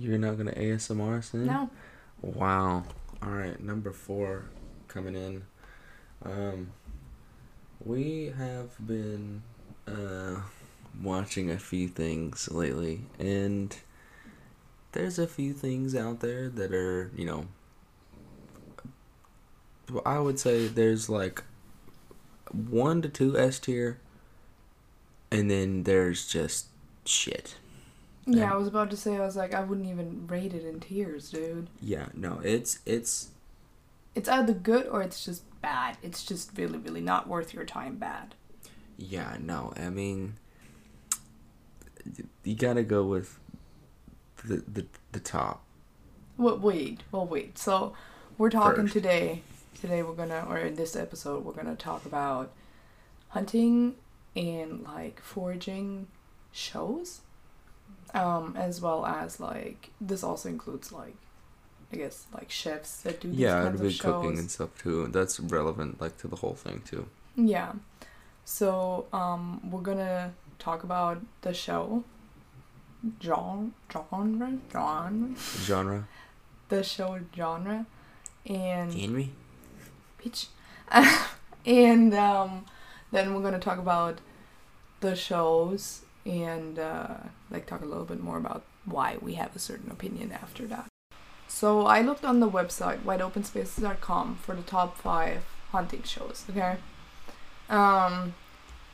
You're not gonna ASMR us? No. Wow. All right, number four coming in. Um, we have been uh, watching a few things lately, and there's a few things out there that are, you know, I would say there's like one to two S tier, and then there's just shit. Yeah, And- I was about to say, I was like, I wouldn't even rate it in tears, dude. Yeah, no, it's it's It's either good or it's just bad. It's just really, really not worth your time bad. Yeah, no, I mean, you gotta go with the the, the top. Wait, wait, well, wait. So, we're talking First. today. Today, we're gonna, or in this episode, we're gonna talk about hunting and like foraging shows, um, as well as like this also includes like, I guess like chefs that do these Yeah, kinds of be cooking and stuff too. That's relevant, like to the whole thing too. Yeah. So, um, we're gonna talk about the show. Genre, genre, genre, Genre, the show genre, and Henry. bitch, and um, then we're gonna talk about the shows and uh, like talk a little bit more about why we have a certain opinion after that. So I looked on the website wideopenspaces.com for the top five hunting shows. Okay, um,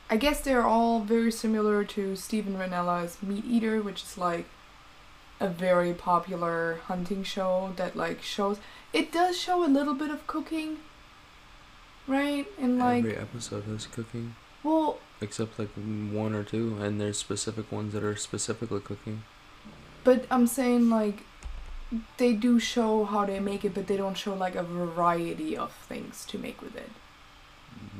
I guess they're all very similar to Steven Rinella's Meat Eater, which is like a very popular hunting show that like shows it does show a little bit of cooking right and like Every episode has cooking, well except like one or two, and there's specific ones that are specifically cooking. but i'm saying like they do show how they make it but they don't show like a variety of things to make with it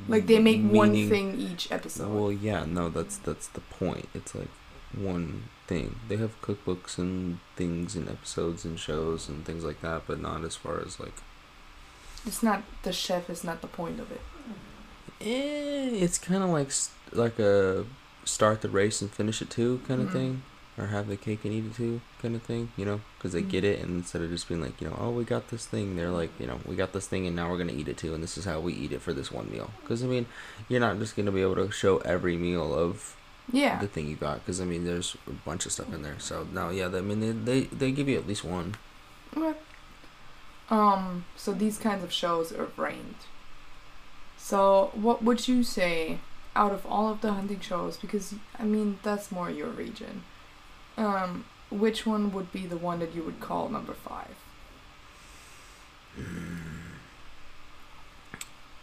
like they make one thing each episode Well, yeah, no, that's that's the point. It's like one thing. They have cookbooks and things and episodes and shows and things like that, but not as far as like it's not the chef is not the point of it Eh, it's kind of like like a start the race and finish it too kind of Mhm. thing, or have the cake and eat it too kind of thing. You know, because they get Mhm. it, and instead of just being like, you know, oh, we got this thing, they're like, you know, we got this thing, and now we're gonna eat it too, and this is how we eat it for this one meal. Because I mean, you're not just gonna be able to show every meal of yeah the thing you got. Because I mean, there's a bunch of stuff in there. So no, yeah, I mean, they they, they give you at least one. Okay. Um, so these kinds of shows are ranked. So, what would you say out of all of the hunting shows? Because I mean, that's more your region. Um, which one would be the one that you would call number five?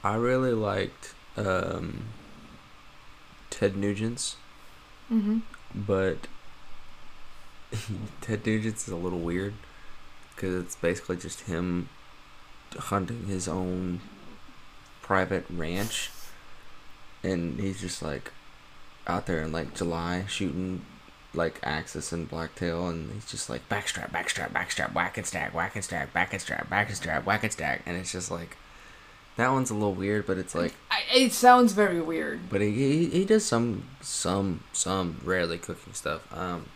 I really liked um, Ted Nugent's. Mm-hmm. but Ted Nugent's is a little weird because it's basically just him hunting his own private ranch, and he's just like out there in like July shooting like axis and blacktail, and he's just like backstrap, backstrap, backstrap, whack and stack, whack and stack, back and strap, back and strap, whack and stack, and it's just like that one's a little weird, but it's like I, it sounds very weird. but he, he he does some some some rarely cooking stuff. Um,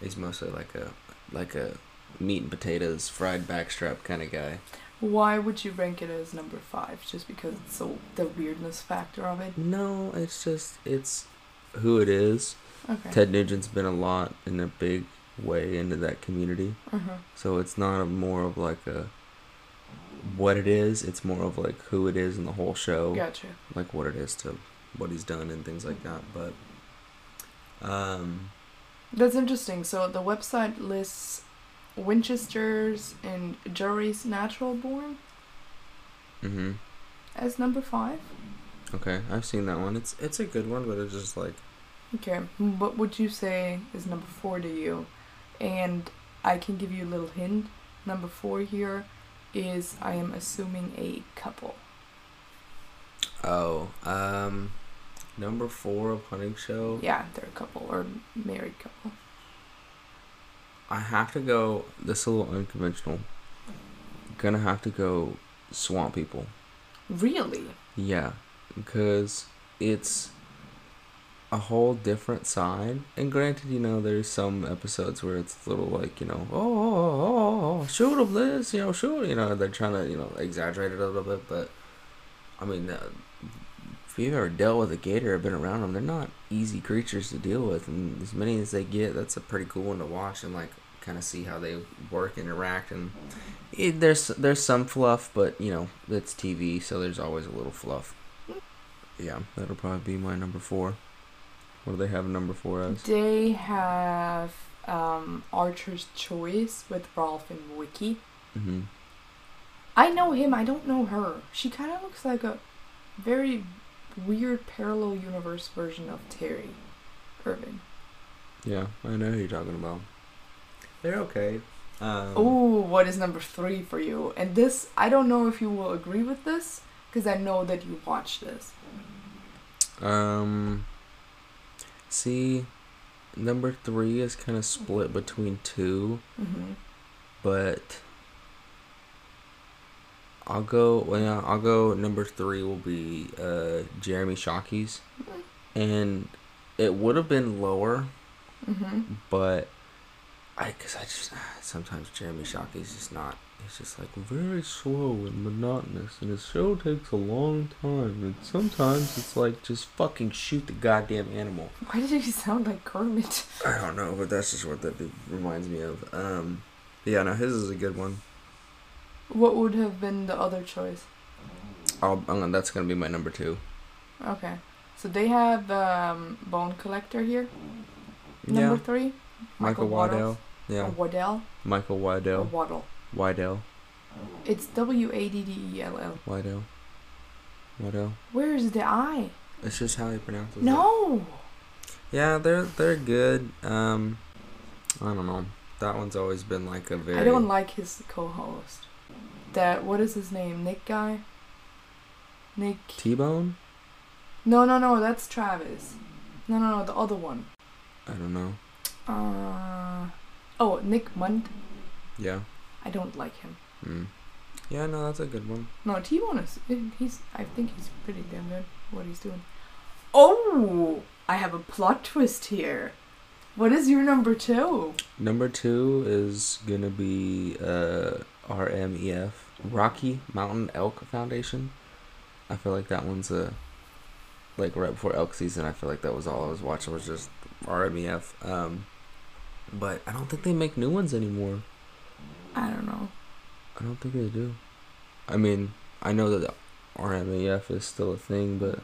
he's mostly like a like a meat and potatoes fried backstrap kind of guy. Why would you rank it as number five? Just because it's so the weirdness factor of it? No, it's just it's who it is. Okay. Ted Nugent's been a lot in a big way into that community, uh-huh. so it's not a more of like a what it is. It's more of like who it is in the whole show. Gotcha. like what it is to what he's done and things like that. But um, That's interesting. So the website lists Winchester's and Jury's Natural Born hmm as number five. okay, I've seen that one. It's it's a good one, but it's just like Okay, what would you say is number four to you? And I can give you a little hint. Number four here is I am assuming a couple. oh um, number four of hunting show. Yeah, they're a couple or married couple. I have to go. This is a little unconventional. Gonna have to go swamp people. Really? Yeah, because it's a whole different side. And granted, you know, there's some episodes where it's a little like, you know, oh, oh, oh, oh, oh shoot him this, you know, shoot, you know, they're trying to, you know, exaggerate it a little bit. But, I mean, uh, if you've ever dealt with a gator or been around them, they're not easy creatures to deal with. And as many as they get, that's a pretty cool one to watch and, like, kind of see how they work, interact. And it, there's, there's some fluff, but, you know, it's TV, so there's always a little fluff. Yeah, that'll probably be my number four. What do they have number four as? They have um, Archer's Choice with Ralph and Vicki. Mm-hmm. I know him. I don't know her. She kind of looks like a very weird parallel universe version of Terri Irwin. Yeah, I know who you're talking about. They're okay. Um, oh, what is number three for you? And this, I don't know if you will agree with this because I know that you watched this. Um, see, number three is kind of split between 2 Mm-hmm. but I'll go. Well, yeah, I'll go. Number three will be uh, Jeremy Shockey's, and it would have been lower, Mm-hmm. but I, cause I just sometimes Jeremy Shockey's just not. It's just like very slow and monotonous, and his show takes a long time, and sometimes it's like just fucking shoot the goddamn animal. Why did he sound like Kermit? I don't know, but that's just what that reminds me of. Um, yeah, no, his is a good one. What would have been the other choice? I'll, I'm that's gonna be my number two. Okay. So they have um, Bone Collector here. Number yeah, three. Michael Waddell. Yeah, Or Waddell. Michael Or Waddell. Waddell. It's W A D D E L L. Waddell. Waddell. Where is the I? It's just how he pronounces it. No. Yeah, they're they're good. Um, I don't know. That one's always been like a very. I don't like his co-host. That what is his name? Nick guy. Nick. T Bone. No, no, no. That's Travis. No, no, no. The other one. I don't know. Uh. Oh, Nick Mundt. Yeah. I don't like him. Mm. Yeah, no, that's a good one. No, T Bone is. He's. I think he's pretty damn good. What he's doing. Oh, I have a plot twist here. What is your number two? Number two is gonna be uh RMEF Rocky Mountain Elk Foundation. I feel like that one's a like right before elk season. I feel like that was all I was watching was just RMEF. Um, but I don't think they make new ones anymore. I don't know. I don't think they do. I mean, I know that the RMAF is still a thing, but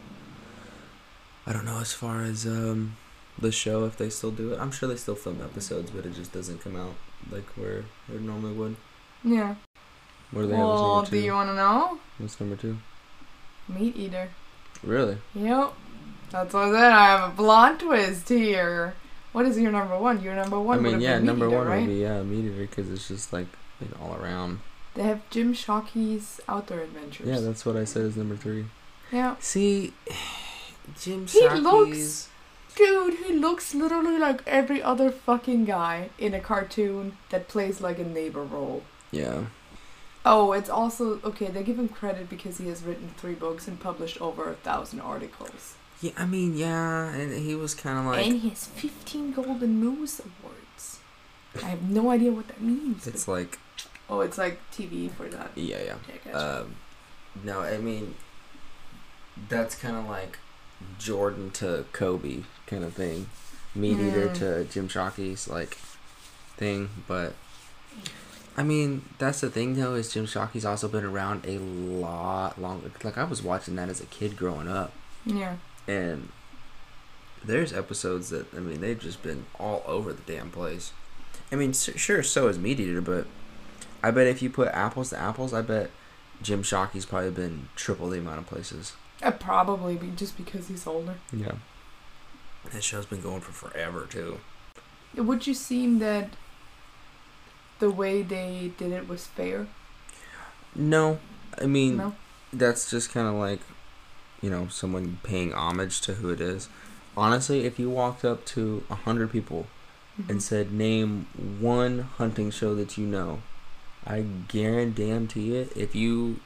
I don't know as far as um the show if they still do it. I'm sure they still film episodes, but it just doesn't come out like where it normally would. Yeah. What do they Well, do you want to know? What's number two? Meat Eater. Really? Yep. That's what I said. I have a plot twist here. What is your number one? Your number one I mean, yeah, number Eater, one right? would be yeah, Meat Eater because it's just like all around. They have Jim Shockey's Outdoor Adventures. Yeah, that's what I said is number three. yeah. See, Jim He looks- Dude, he looks literally like every other fucking guy in a cartoon that plays like a neighbor role. Yeah. Oh, it's also okay. They give him credit because he has written three books and published over a thousand articles, Yeah, I mean, yeah, and he was kind of like and he has fifteen Golden Moose awards. I have no idea what that means. it's like oh, it's like TV for that. yeah, yeah. Yeah, gotcha. Um, no, I mean, that's kind of like Jordan to Kobe kind of thing, Meat Eater Mm. to Jim Shockey's like thing. But I mean, that's the thing though is Jim Shockey's also been around a lot longer. Like I was watching that as a kid growing up, yeah. and there's episodes that I mean they've just been all over the damn place. I mean, sure, so is Meat Eater, but I bet if you put apples to apples, I bet Jim Shockey's probably been triple the amount of places. Uh, probably be just because he's older. Yeah. That show's been going for forever too. Would you seem that the way they did it was fair? No, I mean No. that's just kind of like, you know, someone paying homage to who it is. Honestly, if you walked up to a hundred people and Mhm. said name one hunting show that you know, I guarantee it. If you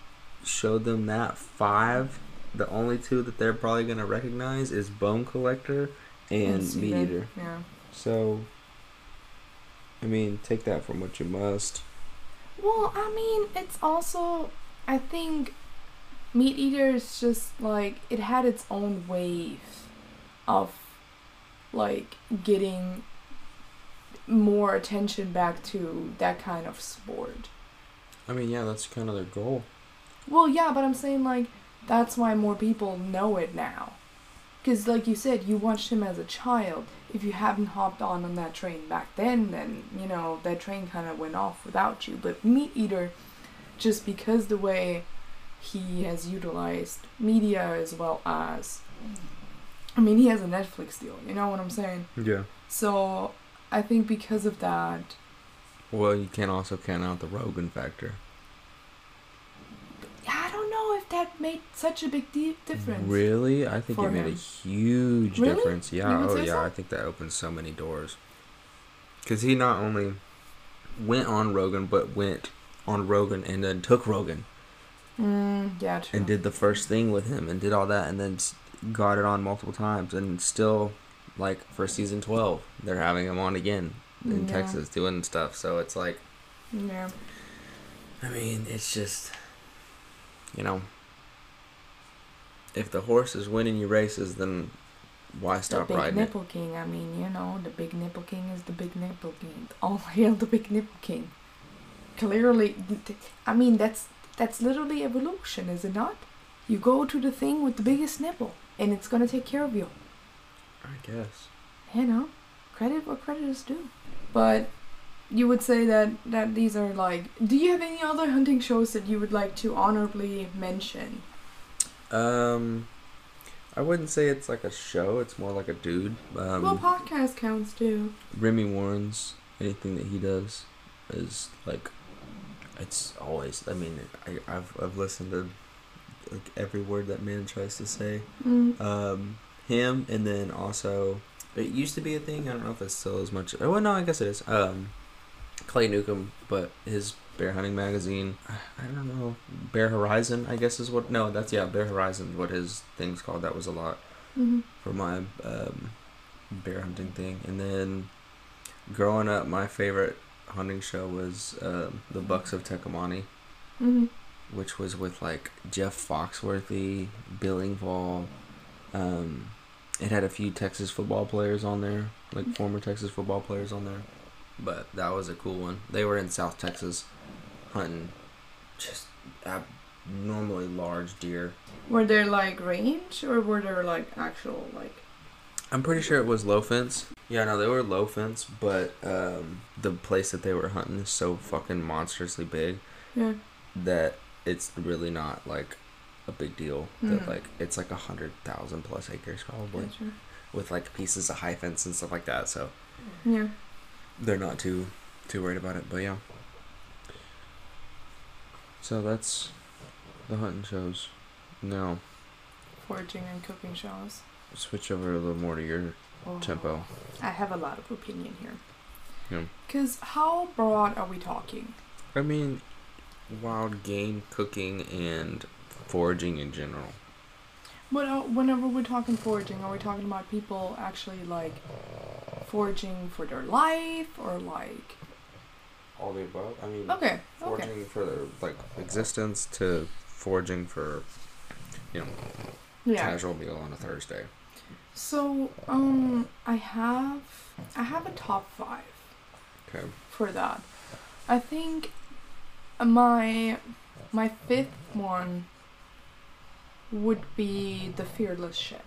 showed them that five, the only two that they're probably gonna recognize is Bone Collector and Meat Eater. Yeah. So, I mean, take that from what you must. Well, I mean, it's also I think Meat Eater is just like it had its own wave of like getting more attention back to that kind of sport. I mean, yeah, that's kind of their goal. Well, yeah, but I'm saying like that's why more people know it now. Cuz like you said, you watched him as a child. If you haven't hopped on on that train back then, then, you know, that train kind of went off without you. But Meat Eater just because the way he has utilized media as well as I mean, he has a Netflix deal, you know what I'm saying? Yeah. So, I think because of that, Well, you can also count out the Rogan factor. I don't know if that made such a big di- difference. Really? I think it made a huge Really? difference. Yeah. Oh, yeah. so? I think that opened so many doors. Because he not only went on Rogan, but went on Rogan and then took Rogan Mm, yeah, true. and did the first thing with him and did all that and then got it on multiple times and still, like for season twelve, they're having him on again in Yeah. Texas doing stuff. So it's like, Yeah. I mean, it's just, you know, if the horse is winning you races, then why stop the big riding it? nipple king. I mean, you know, the big nipple king is the big nipple king. All hail the big nipple king. Clearly, I mean that's that's literally evolution, is it not? You go to the thing with the biggest nipple, and it's gonna take care of you. I guess. You know, credit where credit is due. But you would say that that these are like. Do you have any other hunting shows that you would like to honorably mention? Um, I wouldn't say it's like a show. It's more like a dude. Um, well, podcast counts too. Remy Warren's anything that he does is like, it's always. I mean, I, I've I've listened to like every word that man tries to say. Mm. Um, him and then also it used to be a thing. I don't know if it's still as much. Oh well, no, I guess it is. Um, Clay Newcomb, but his bear hunting magazine. I don't know. Bear Horizon, I guess is what. No, that's yeah. Bear Horizon, what his thing's called. That was a lot hmm for my um, bear hunting thing. And then growing up, my favorite hunting show was um, the Bucks of Tecomate, hmm which was with like Jeff Foxworthy, Bill Engvall. Um, it had a few Texas football players on there, like Okay. former Texas football players on there. But that was a cool one. They were in South Texas hunting just abnormally large deer. Were there like range or were there like actual like? I'm pretty sure it was low fence. Yeah, no, they were low fence, but um, the place that they were hunting is so fucking monstrously big Yeah. that it's really not like a big deal. That Mhm. like it's like a hundred thousand plus acres probably Gotcha. with like pieces of high fence and stuff like that. So Yeah. They're not too too worried about it. But yeah. So that's the hunting shows. Now Foraging and cooking shows. switch over a little more to your Oh, tempo. I have a lot of opinion here. Yeah. Cause how broad are we talking? I mean, wild game cooking and foraging in general. But uh, whenever we're talking foraging, are we talking about people actually like foraging for their life or like? All the above. I mean, Okay. Okay. for their like existence to forging for, you know, Yeah. casual meal on a Thursday. So um, I have I have a top five. Okay. for that. I think my my fifth one would be The Fearless Chef.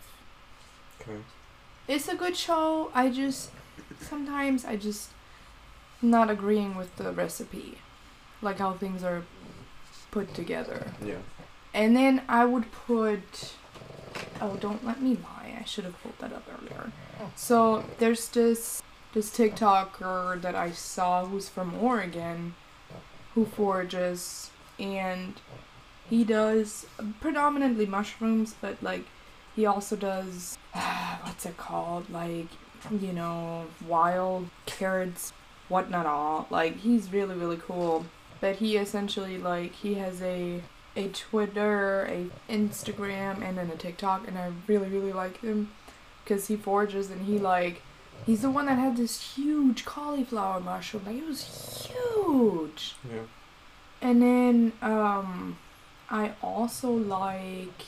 Okay. It's a good show. I just sometimes I just not agreeing with the recipe, like how things are put together. Yeah. And then I would put oh don't let me lie. I should have pulled that up earlier. So there's this this TikToker that I saw who's from Oregon who forages and he does predominantly mushrooms but like he also does what's it called? Like you know wild carrots whatnot all. Like he's really really cool. But he essentially like he has a a Twitter, a Instagram, and then a TikTok, and I really really like him because he forages and he like he's the one that had this huge cauliflower mushroom. Like it was huge. Yeah. and then um i also like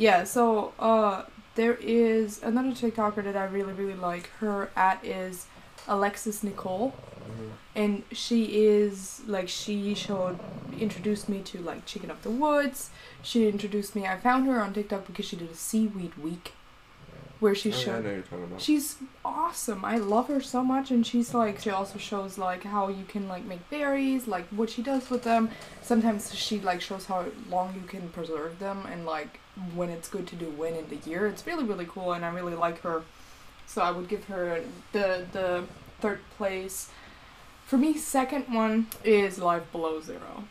yeah so uh there is another tiktoker that i really really like. Her at is Alexis Nikole. And she is like she showed introduced me to like chicken of the woods. She introduced me i found her on tiktok because she did a seaweed week where she Oh, yeah, showed know you're talking about. she's awesome. I love her so much and she's like she also shows like how you can like make berries like what she does with them. Sometimes she like shows how long you can preserve them and like when it's good to do when in the year. It's really really cool and i really like her. So i would give her the the third place. For me second one is life below zero.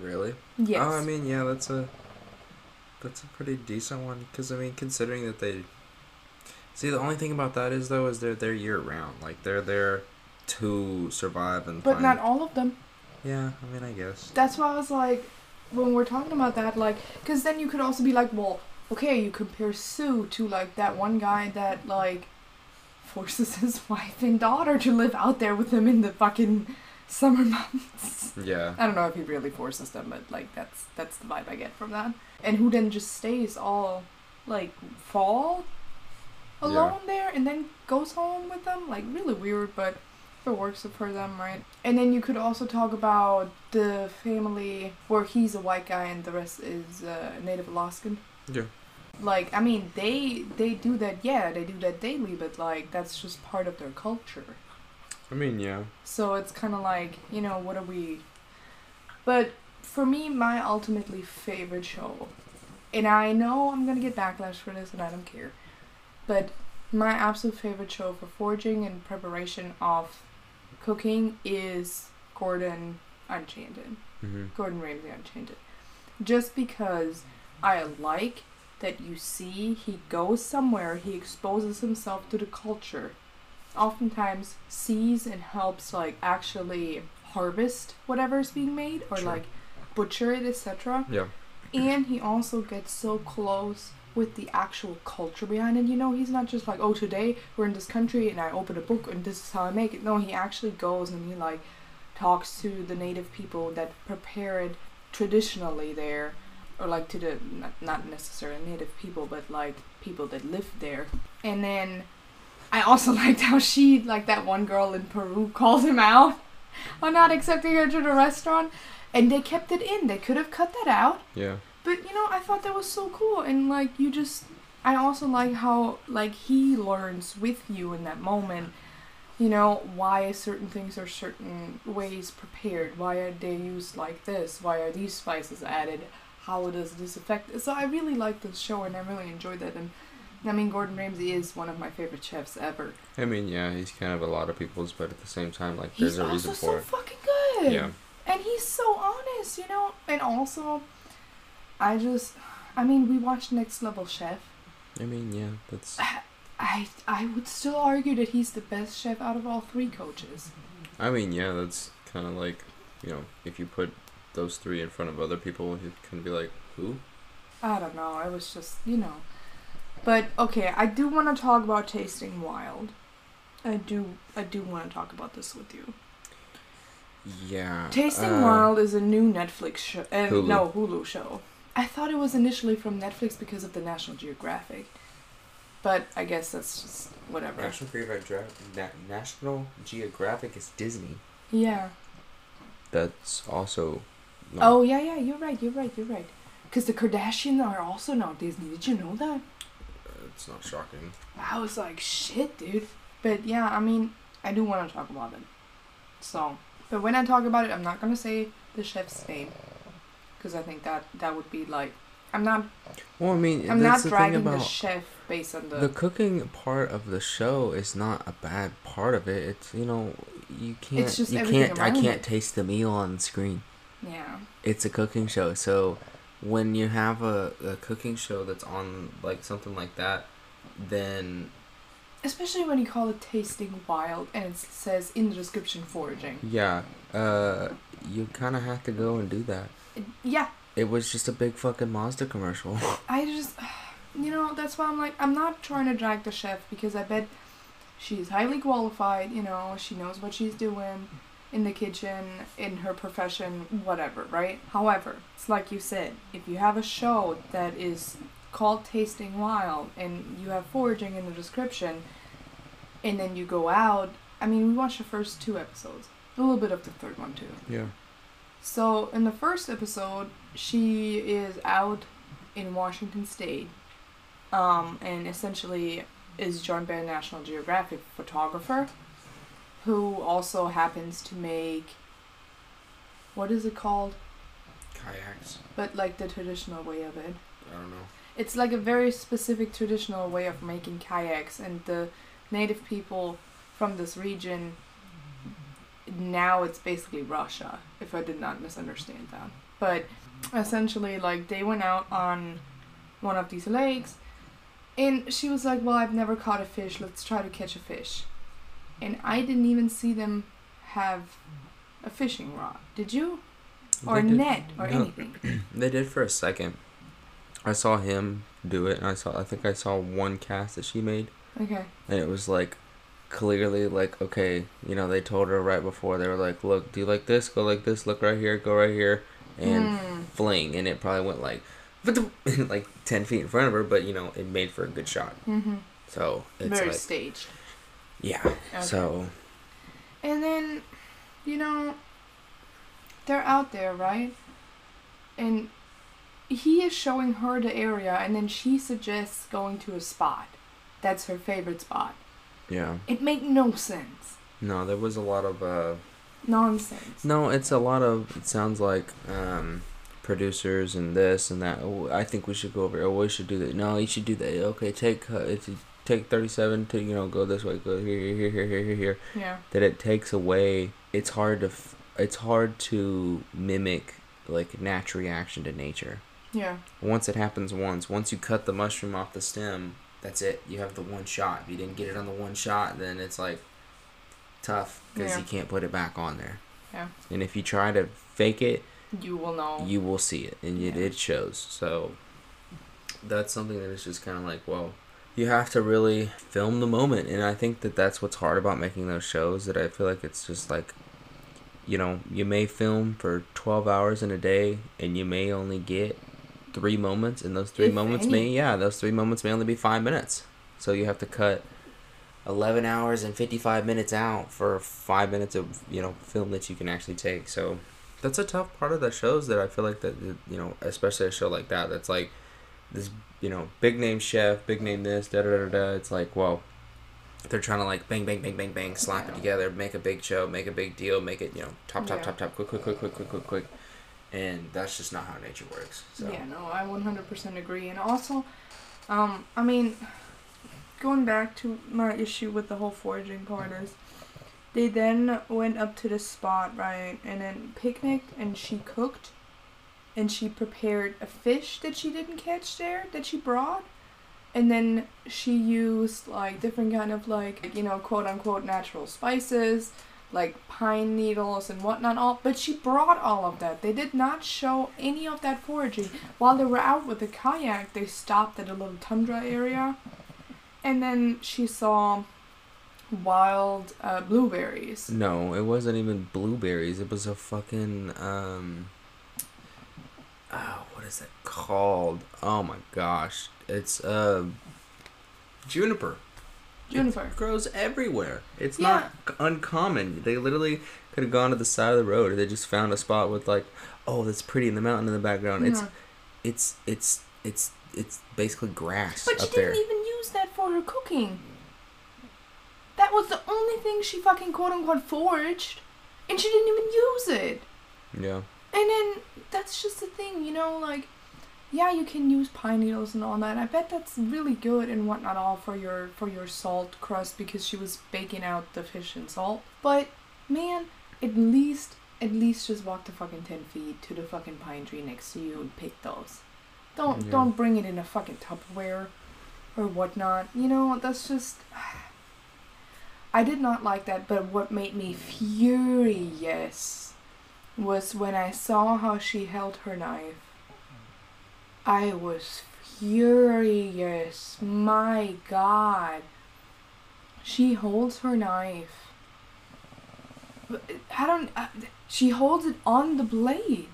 Really? yes. Oh, I mean, yeah, that's a that's a pretty decent one because I mean, considering that they see the only thing about that is though is they're they're year round, like they're there to survive and but find- not all of them Yeah, I mean, I guess. that's why I was like, when we're talking about that, like, because then you could also be like, well, okay, you compare Sue to like that one guy that like forces his wife and daughter to live out there with him in the fucking summer months. Yeah. I don't know if he really forces them, but like that's that's the vibe I get from that. And who then just stays all like fall alone there and then goes home with them, like really weird, but it works for them, right? And then you could also talk about the family where he's a white guy and the rest is uh, Native Alaskan. Yeah. Like I mean, they they do that. Yeah, they do that daily, but like that's just part of their culture. I mean, yeah. So it's kind of like, you know, what are we. But for me, my ultimately favorite show, and I know I'm gonna get backlash for this and I don't care, but my absolute favorite show for foraging and preparation of cooking is Gordon Unchained. Mm-hmm. Gordon Ramsay Unchained. Just because I like that you see he goes somewhere, he exposes himself to the culture, oftentimes sees and helps like actually harvest whatever's being made or Sure. like butcher it, etc. Yeah. And he also gets so close with the actual culture behind it. You know, he's not just like, oh, today we're in this country and I open a book and this is how I make it. No, he actually goes and he like talks to the native people that prepare it traditionally there, or like to the not, not necessarily native people, but like people that live there. And then I also liked how she, like that one girl in Peru, called him out on not accepting her to the restaurant. And they kept it in. They could have cut that out. Yeah. But you know, I thought that was so cool, and like you just, I also like how like he learns with you in that moment. You know why certain things are certain ways prepared. Why are they used like this? Why are these spices added? How does this affect? So I really like this show, and I really enjoyed that. And I mean, Gordon Ramsay is one of my favorite chefs ever. I mean, yeah, he's kind of a lot of people's, but at the same time, like, He's there's a also reason so for it. fucking good. Yeah. And he's so honest, you know? And also, I just, I mean, we watched Next Level Chef. I mean, yeah, that's. I, I would still argue that he's the best chef out of all three coaches. I mean, yeah, that's kind of like, you know, if you put those three in front of other people, it can be like, who? I don't know, it was just, you know. But, okay, I do want to talk about Tasting Wild. I do, I do want to talk about this with you. Yeah. Tasting uh, Wild is a new Netflix show. Uh, Hulu. No, Hulu show. I thought it was initially from Netflix because of the National Geographic. But I guess that's just whatever. National Geographic, National Geographic is Disney. Yeah. That's also. no- Oh, yeah, yeah, you're right, you're right, you're right. Because the Kardashians are also now Disney. Did you know that? It's not shocking. I was like, shit, dude. But yeah, I mean, I do want to talk about it. So, but when I talk about it, I'm not gonna say the chef's name, because I think that that would be like, I'm not, Well, I mean, I'm that's not the thing dragging the about chef based on the. the cooking part of the show is not a bad part of it. It's you know you can't It's just you can't I can't it. taste the meal on screen. yeah. It's a cooking show, so when you have a, a cooking show that's on like something like that, then Especially when you call it tasting wild and it says in the description foraging. yeah, uh, you kind of have to go and do that. Yeah, It was just a big fucking Mazda commercial. I just. you know, that's why I'm like, I'm not trying to drag the chef because I bet she's highly qualified, you know, she knows what she's doing in the kitchen, in her profession, whatever, right? However, it's like you said, if you have a show that is called Tasting Wild and you have foraging in the description, and then you go out, I mean, we watched the first two episodes, a little bit of the third one too. Yeah. So in the first episode, she is out in Washington State, um, and essentially is joined by a National Geographic photographer, who also happens to make. What is it called? Kayaks. But like the traditional way of it. I don't know. It's like a very specific traditional way of making kayaks, and the native people from this region. Now it's basically Russia, if I did not misunderstand that. But essentially, like they went out on one of these lakes, and she was like, "Well, I've never caught a fish. Let's try to catch a fish." And I didn't even see them have a fishing rod. Did you? Or net or no. anything? They did for a second. I saw him do it, and I saw. I think I saw one cast that she made, Okay. and it was like clearly like okay, you know, they told her right before they were like, look, do you like this? Go like this. Look right here. Go right here, and Hmm. fling, and it probably went like, like ten feet in front of her, but you know, it made for a good shot. Mm-hmm. So it's Very like, staged. yeah. Okay. So And then, you know, they're out there, right? And he is showing her the area, and then she suggests going to a spot. That's her favorite spot. Yeah. It made no sense. No, there was a lot of uh. Nonsense. No, it's a lot of. It sounds like um, producers and this and that. Oh, I think we should go over. Oh, we should do that. No, you should do that. Okay, take uh, if you take thirty seven to you know go this way. Go here, here, here, here, here, here, here. Yeah. That it takes away. It's hard to. F- it's hard to mimic like natural reaction to nature. Yeah. Once it happens once, once you cut the mushroom off the stem, that's it. You have the one shot. If you didn't get it on the one shot, then it's like tough because Yeah. you can't put it back on there. Yeah. And if you try to fake it, You will know. you will see it, and it, Yeah. it shows. So that's something that is just kind of like, well, you have to really film the moment, and I think that that's what's hard about making those shows. That I feel like it's just like, you know, you may film for twelve hours in a day, and you may only get three moments, and those three If moments any. may, yeah, those three moments may only be five minutes. So you have to cut. 11 hours and 55 minutes out for five minutes of you know film that you can actually take so that's a tough part of the shows that I feel like that you know, especially a show like that that's like this you know big name chef, big name this, da da da da. It's like well, they're trying to like bang bang bang bang bang, slap it together, make a big show, make a big deal, make it you know top top Yeah. top top, quick quick quick quick quick quick quick, and that's just not how nature works. So Yeah, no, I 100% agree. And also, um, I mean, going back to my issue with the whole foraging part is, they then went up to the spot, right, and then picnicked, and she cooked, and she prepared a fish that she didn't catch there, that she brought. And then she used like different kind of like you know quote unquote natural spices, like pine needles and whatnot. All but she brought all of that. They did not show any of that foraging while they were out with the kayak. They stopped at a little tundra area, and then she saw wild uh, blueberries. no, it wasn't even blueberries. It was a fucking um. Oh, what is it called? Oh my gosh, it's uh. Juniper. Juniper. It grows everywhere. It's Yeah. not uncommon. They literally could have gone to the side of the road. Or they just found a spot with like, oh, that's pretty in the mountain in the background. It's Yeah. it's it's it's it's basically grass But she up there. didn't even use that for her cooking. That was the only thing she fucking quote unquote foraged, and she didn't even use it. Yeah. And then that's just the thing, you know, like, yeah, you can use pine needles and all that. I bet that's really good and whatnot all for your for your salt crust because she was baking out the fish in salt. But man, at least at least just walk the fucking ten feet to the fucking pine tree next to you and pick those. Don't Yeah. don't bring it in a fucking Tupperware or whatnot. You know, that's just I did not like that, but what made me furious was when I saw how she held her knife. I was furious. My god. She holds her knife. I don't. Uh, she holds it on the blade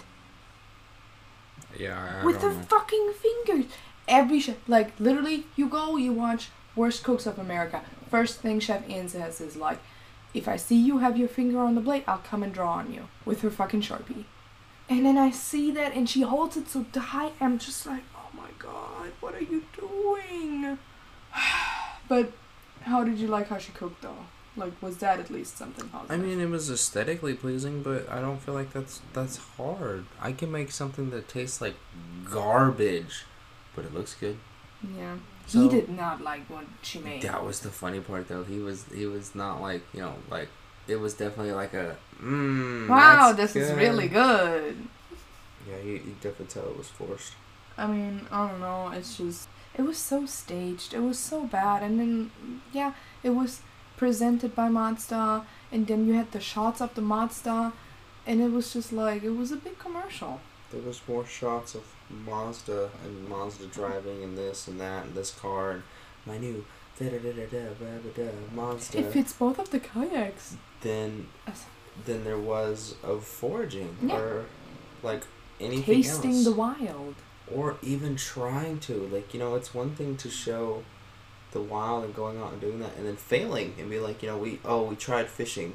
Yeah, I with her know. fucking fingers. Every chef, like literally, you go, you watch Worst Cooks of America. First thing Chef Ian says is like, "If I see you have your finger on the blade, I'll come and draw on you with her fucking sharpie." And then I see that, and she holds it so tight. I'm just like, "Oh my god, what are you doing?" but how did you like how she cooked though? Like, was that at least something positive? I mean, it was aesthetically pleasing, but I don't feel like that's that's hard. I can make something that tastes like garbage, but it looks good. yeah. So- he did not like what she made. That was the funny part, though. He was he was not like you know like it was definitely like a Mm, wow, this good. is really good. Yeah, you, you definitely tell it was forced. I mean, I don't know. It's just it was so staged. It was so bad. And then yeah, it was presented by Mazda, and then you had the shots of the Mazda, and it was just like it was a big commercial. There was more shots of Mazda and Mazda driving and this and that and this car and my new da da da da da da Mazda. It fits both of the kayaks. Then. As- than there was of foraging Yeah. or like anything Tasting else. the wild. or even trying to like you know it's one thing to show the wild and going out and doing that and then failing and be like you know we oh we tried fishing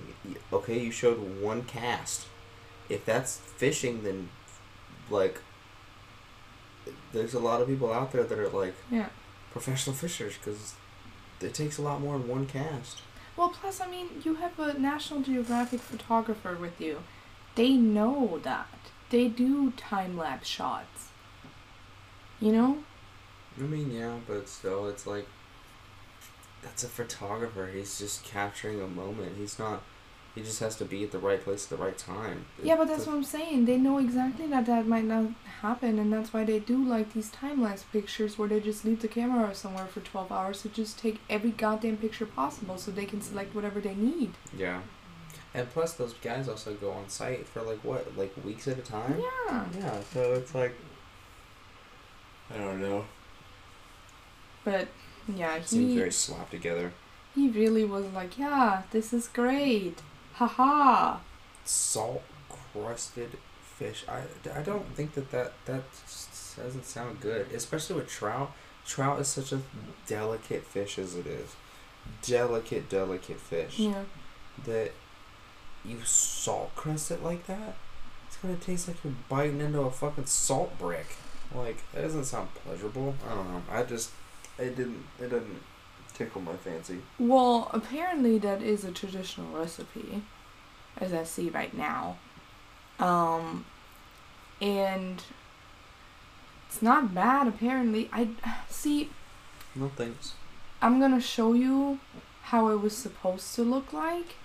okay you showed one cast if that's fishing then like there's a lot of people out there that are like Yeah. professional fishers because it takes a lot more than one cast Well, plus, I mean, you have a National Geographic photographer with you. They know that. They do time lapse shots. You know? I mean, yeah, but still, it's like that's a photographer. He's just capturing a moment. He's not. He just has to be at the right place at the right time. Yeah, but that's The- what I'm saying. They know exactly that that might not happen, and that's why they do like these time lapse pictures where they just leave the camera somewhere for 12 hours to just take every goddamn picture possible so they can select whatever they need. Yeah, and plus those guys also go on site for like what, like weeks at a time. Yeah. Yeah, so it's like. I don't know. But yeah, It seems very slapped together. he really was like, yeah, this is great. Haha. Salt crusted fish. I, I don't think that that that doesn't sound good, especially with trout. Trout is such a delicate fish as it is. Delicate, delicate fish. Yeah. That you salt crust it like that, it's gonna taste like you're biting into a fucking salt brick. Like that doesn't sound pleasurable. I don't know. I just it didn't it didn't tickle my fancy. Well, apparently that is a traditional recipe, as I see right now. Um, and it's not bad. Apparently, I see. No thanks. I'm gonna show you how it was supposed to look like.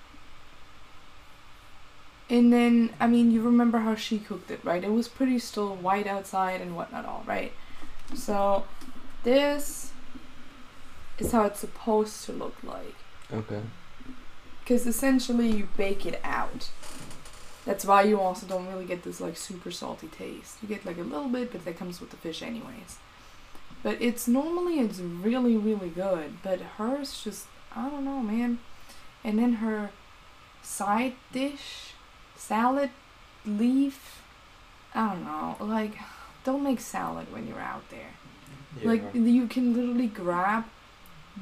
And then, I mean, you remember how she cooked it, right? It was pretty still white outside and whatnot, all right? So, this is how it's supposed to look like. Okay. Because essentially, you bake it out. That's why you also don't really get this like super salty taste. You get like a little bit, but that comes with the fish anyways. But it's normally it's really really good, but hers just I don't know, man. And then her side dish, salad, leaf, I don't know. Like, don't make salad when you're out there. Like you can literally grab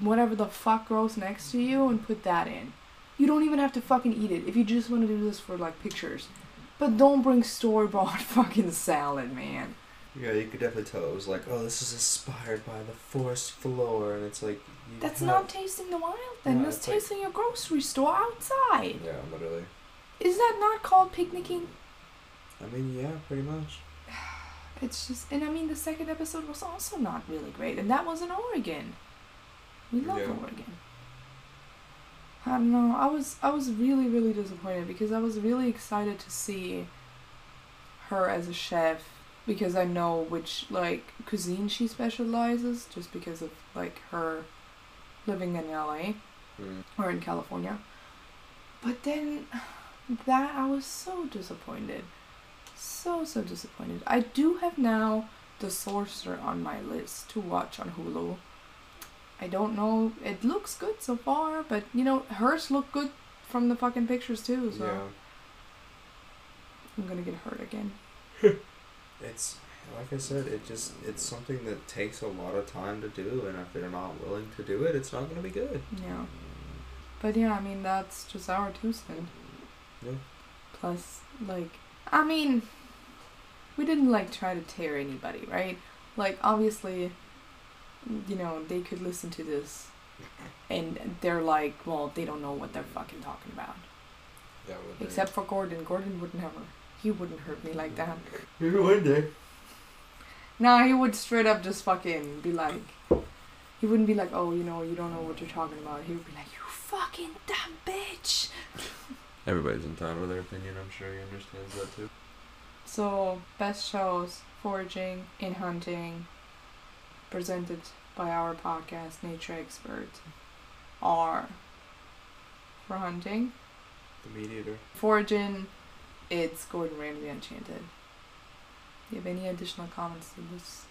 whatever the fuck grows next to you and put that in. You don't even have to fucking eat it if you just want to do this for like pictures. But don't bring store bought fucking salad, man. Yeah, you could definitely tell it was like, oh, this is inspired by the forest floor, and it's like. you That's have- not tasting the wild then. No, That's like- tasting a grocery store outside. Yeah, literally. Is that not called picnicking? I mean, yeah, pretty much. It's just, and I mean, the second episode was also not really great, and that was in Oregon. We love Yeah. Oregon. I don't know. I was I was really really disappointed because I was really excited to see her as a chef because I know which like cuisine she specializes just because of like her living in LA Mm. or in California. But then that I was so disappointed. So so disappointed. I do have now The Sorcerer on my list to watch on Hulu. I don't know. It looks good so far, but you know, hers look good from the fucking pictures too. So Yeah. I'm gonna get hurt again. It's like I said, it just it's something that takes a lot of time to do, and if they're not willing to do it, it's not gonna be good. Yeah. But yeah, I mean that's just our two cents. Yeah. Plus, like, I mean, we didn't like try to tear anybody, right? Like, obviously, you know, they could listen to this, and they're like, well, they don't know what they're fucking talking about. Yeah. Except for Gordon. Gordon would never. He wouldn't hurt me like that. one day. Nah, he would straight up just fucking be like, he wouldn't be like, oh, you know, you don't know what you're talking about. He would be like, you fucking dumb bitch. Everybody's entitled to their opinion. I'm sure he understands that too. So, best shows foraging in hunting, presented by our podcast, Nature Expert, are for hunting. The MeatEater. Foraging, it's Gordon Ramsay Uncharted. Do you have any additional comments to this?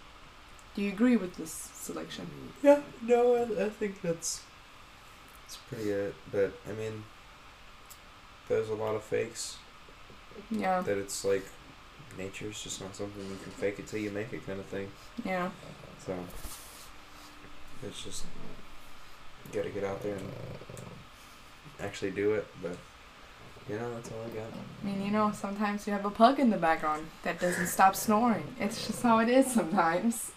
Do you agree with this selection? Yeah. No, I, I think that's. It's pretty it, but I mean. There's a lot of fakes Yeah, that it's like nature's just not something you can fake it till you make it kind of thing. yeah. So it's just gotta get out there and actually do it. But you know, that's all I got. I mean, you know, sometimes you have a pug in the background that doesn't stop snoring. It's just how it is sometimes.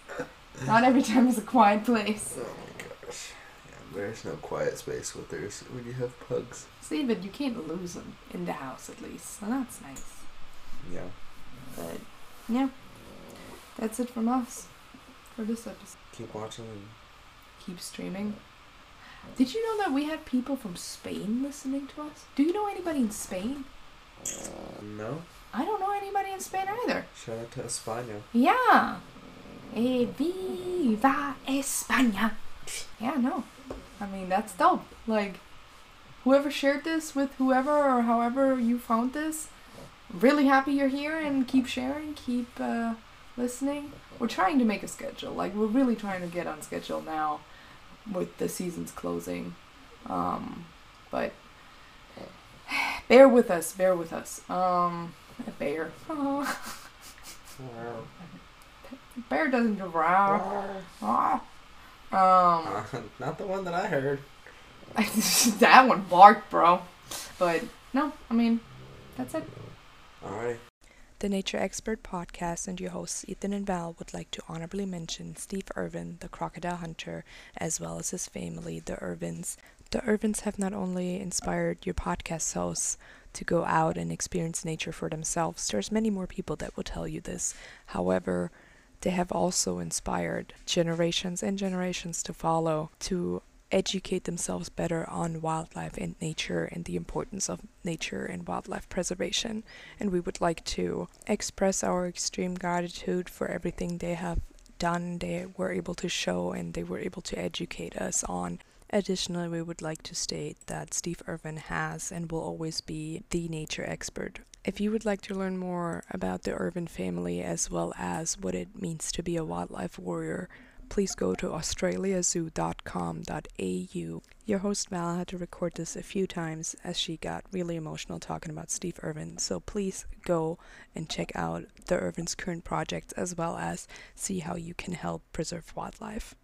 Not every time is a quiet place. Oh my gosh. Yeah, there's no quiet space with there's when you have pugs. See, but you can't lose them in the house at least, so that's nice. Yeah. But yeah, that's it from us for this episode. Keep watching and Keep streaming. Did you know that we had people from Spain listening to us? Do you know anybody in Spain? no. I don't know anybody in Spain either. Shout out to España. Yeah. Eh, viva España. Yeah, no. I mean, that's dope. Like, whoever shared this with whoever or however you found this, really happy you're here and keep sharing, keep uh, listening. We're trying to make a schedule. Like, we're really trying to get on schedule now with the seasons closing. Um, but bear with us, bear with us. Um, bear. bear doesn't do row. Ah. Um, not the one that I heard. that one barked, bro. But no, I mean, that's it. Alright. The Nature Expert podcast and your hosts Ethan and Val would like to honorably mention Steve Irwin, the crocodile hunter, as well as his family, the Irwins. The Irwins have not only inspired your podcast hosts to go out and experience nature for themselves, there's many more people that will tell you this. However, they have also inspired generations and generations to follow to educate themselves better on wildlife and nature and the importance of nature and wildlife preservation. And we would like to express our extreme gratitude for everything they have done, they were able to show, and they were able to educate us on. Additionally, we would like to state that Steve Irwin has and will always be the nature expert. If you would like to learn more about the Irwin family as well as what it means to be a wildlife warrior, please go to australiazoo.com.au. Your host Val had to record this a few times as she got really emotional talking about Steve Irwin, so please go and check out the Irwin's current projects as well as see how you can help preserve wildlife.